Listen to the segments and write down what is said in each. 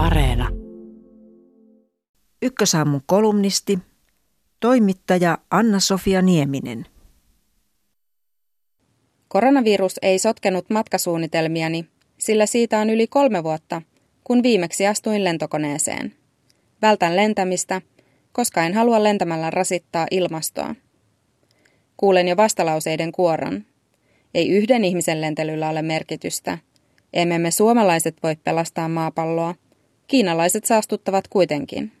Areena. Ykkösaamun kolumnisti, toimittaja Anna-Sofia Nieminen. Koronavirus ei sotkenut matkasuunnitelmiani, sillä siitä on yli kolme vuotta, kun viimeksi astuin lentokoneeseen. Vältän lentämistä, koska en halua lentämällä rasittaa ilmastoa. Kuulen jo vastalauseiden kuoron. Ei yhden ihmisen lentelyllä ole merkitystä. Emme me suomalaiset voi pelastaa maapalloa. Kiinalaiset saastuttavat kuitenkin.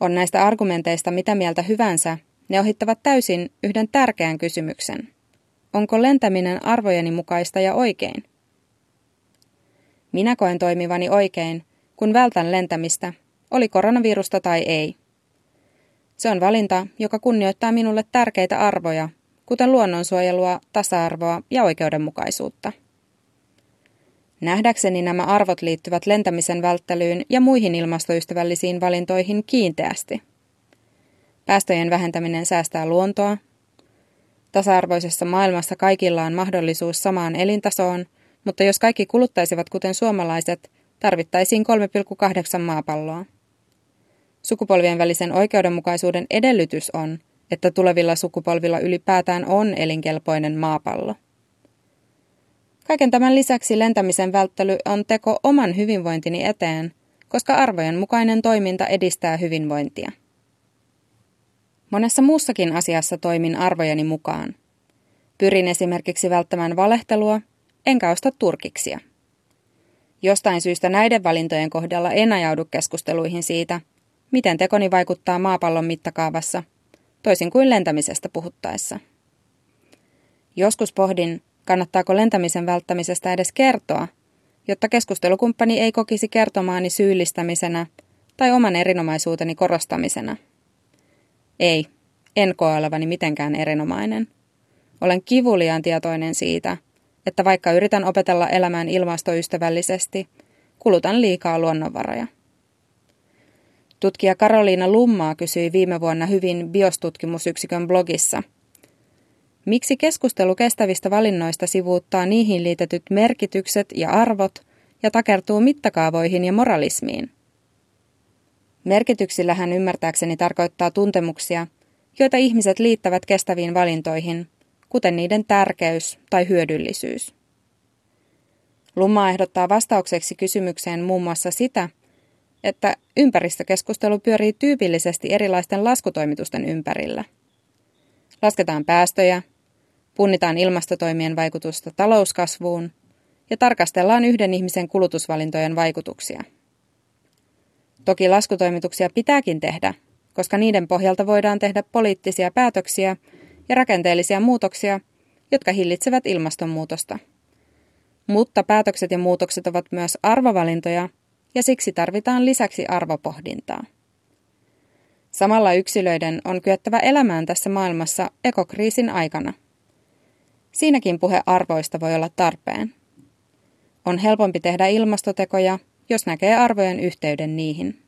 On näistä argumenteista mitä mieltä hyvänsä, ne ohittavat täysin yhden tärkeän kysymyksen. Onko lentäminen arvojeni mukaista ja oikein? Minä koen toimivani oikein, kun vältän lentämistä, oli koronavirusta tai ei. Se on valinta, joka kunnioittaa minulle tärkeitä arvoja, kuten luonnonsuojelua, tasa-arvoa ja oikeudenmukaisuutta. Nähdäkseni nämä arvot liittyvät lentämisen välttelyyn ja muihin ilmastoystävällisiin valintoihin kiinteästi. Päästöjen vähentäminen säästää luontoa. Tasa-arvoisessa maailmassa kaikilla on mahdollisuus samaan elintasoon, mutta jos kaikki kuluttaisivat kuten suomalaiset, tarvittaisiin 3,8 maapalloa. Sukupolvien välisen oikeudenmukaisuuden edellytys on, että tulevilla sukupolvilla ylipäätään on elinkelpoinen maapallo. Kaiken tämän lisäksi lentämisen välttely on teko oman hyvinvointini eteen, koska arvojen mukainen toiminta edistää hyvinvointia. Monessa muussakin asiassa toimin arvojeni mukaan. Pyrin esimerkiksi välttämään valehtelua, enkä osta turkiksia. Jostain syystä näiden valintojen kohdalla en ajaudu keskusteluihin siitä, miten tekoni vaikuttaa maapallon mittakaavassa, toisin kuin lentämisestä puhuttaessa. Joskus pohdin, kannattaako lentämisen välttämisestä edes kertoa, jotta keskustelukumppani ei kokisi kertomaani syyllistämisenä tai oman erinomaisuuteni korostamisena. Ei, en koe olevani mitenkään erinomainen. Olen kivuliaan tietoinen siitä, että vaikka yritän opetella elämään ilmastoystävällisesti, kulutan liikaa luonnonvaroja. Tutkija Karoliina Lummaa kysyi viime vuonna hyvin biostutkimusyksikön blogissa, miksi keskustelu kestävistä valinnoista sivuuttaa niihin liitetyt merkitykset ja arvot ja takertuu mittakaavoihin ja moralismiin. Merkityksillä hän ymmärtääkseni tarkoittaa tuntemuksia, joita ihmiset liittävät kestäviin valintoihin, kuten niiden tärkeys tai hyödyllisyys. Lumma ehdottaa vastaukseksi kysymykseen muun muassa sitä, että ympäristökeskustelu pyörii tyypillisesti erilaisten laskutoimitusten ympärillä. Lasketaan päästöjä, punnitaan ilmastotoimien vaikutusta talouskasvuun ja tarkastellaan yhden ihmisen kulutusvalintojen vaikutuksia. Toki laskutoimituksia pitääkin tehdä, koska niiden pohjalta voidaan tehdä poliittisia päätöksiä ja rakenteellisia muutoksia, jotka hillitsevät ilmastonmuutosta. Mutta päätökset ja muutokset ovat myös arvovalintoja, ja siksi tarvitaan lisäksi arvopohdintaa. Samalla yksilöiden on kyettävä elämään tässä maailmassa ekokriisin aikana. Siinäkin puhe arvoista voi olla tarpeen. On helpompi tehdä ilmastotekoja, jos näkee arvojen yhteyden niihin.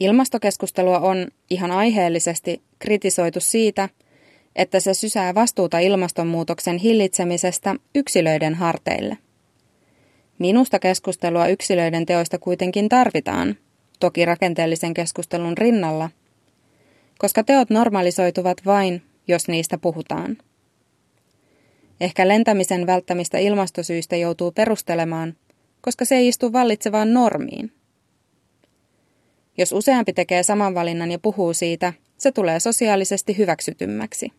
Ilmastokeskustelua on ihan aiheellisesti kritisoitu siitä, että se sysää vastuuta ilmastonmuutoksen hillitsemisestä yksilöiden harteille. Minusta keskustelua yksilöiden teoista kuitenkin tarvitaan, toki rakenteellisen keskustelun rinnalla, koska teot normalisoituvat vain, jos niistä puhutaan. Ehkä lentämisen välttämistä ilmastosyistä joutuu perustelemaan, koska se ei istu vallitsevaan normiin. Jos useampi tekee saman valinnan ja puhuu siitä, se tulee sosiaalisesti hyväksytymmäksi.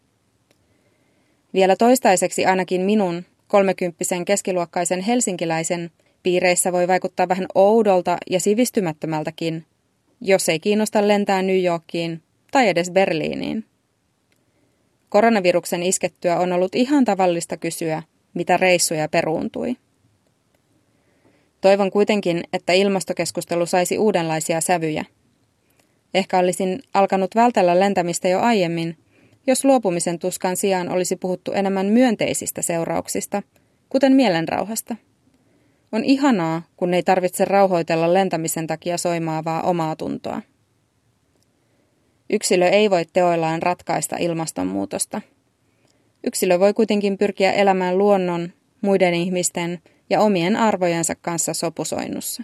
Vielä toistaiseksi ainakin minun, kolmekymppisen keskiluokkaisen helsinkiläisen, piireissä voi vaikuttaa vähän oudolta ja sivistymättömältäkin, jos ei kiinnosta lentää New Yorkiin tai edes Berliiniin. Koronaviruksen iskettyä on ollut ihan tavallista kysyä, mitä reissuja peruuntui. Toivon kuitenkin, että ilmastokeskustelu saisi uudenlaisia sävyjä. Ehkä olisin alkanut vältellä lentämistä jo aiemmin, jos luopumisen tuskan sijaan olisi puhuttu enemmän myönteisistä seurauksista, kuten mielenrauhasta. On ihanaa, kun ei tarvitse rauhoitella lentämisen takia soimaavaa omaa tuntoa. Yksilö ei voi teoillaan ratkaista ilmastonmuutosta. Yksilö voi kuitenkin pyrkiä elämään luonnon, muiden ihmisten ja omien arvojensa kanssa sopusoinnussa.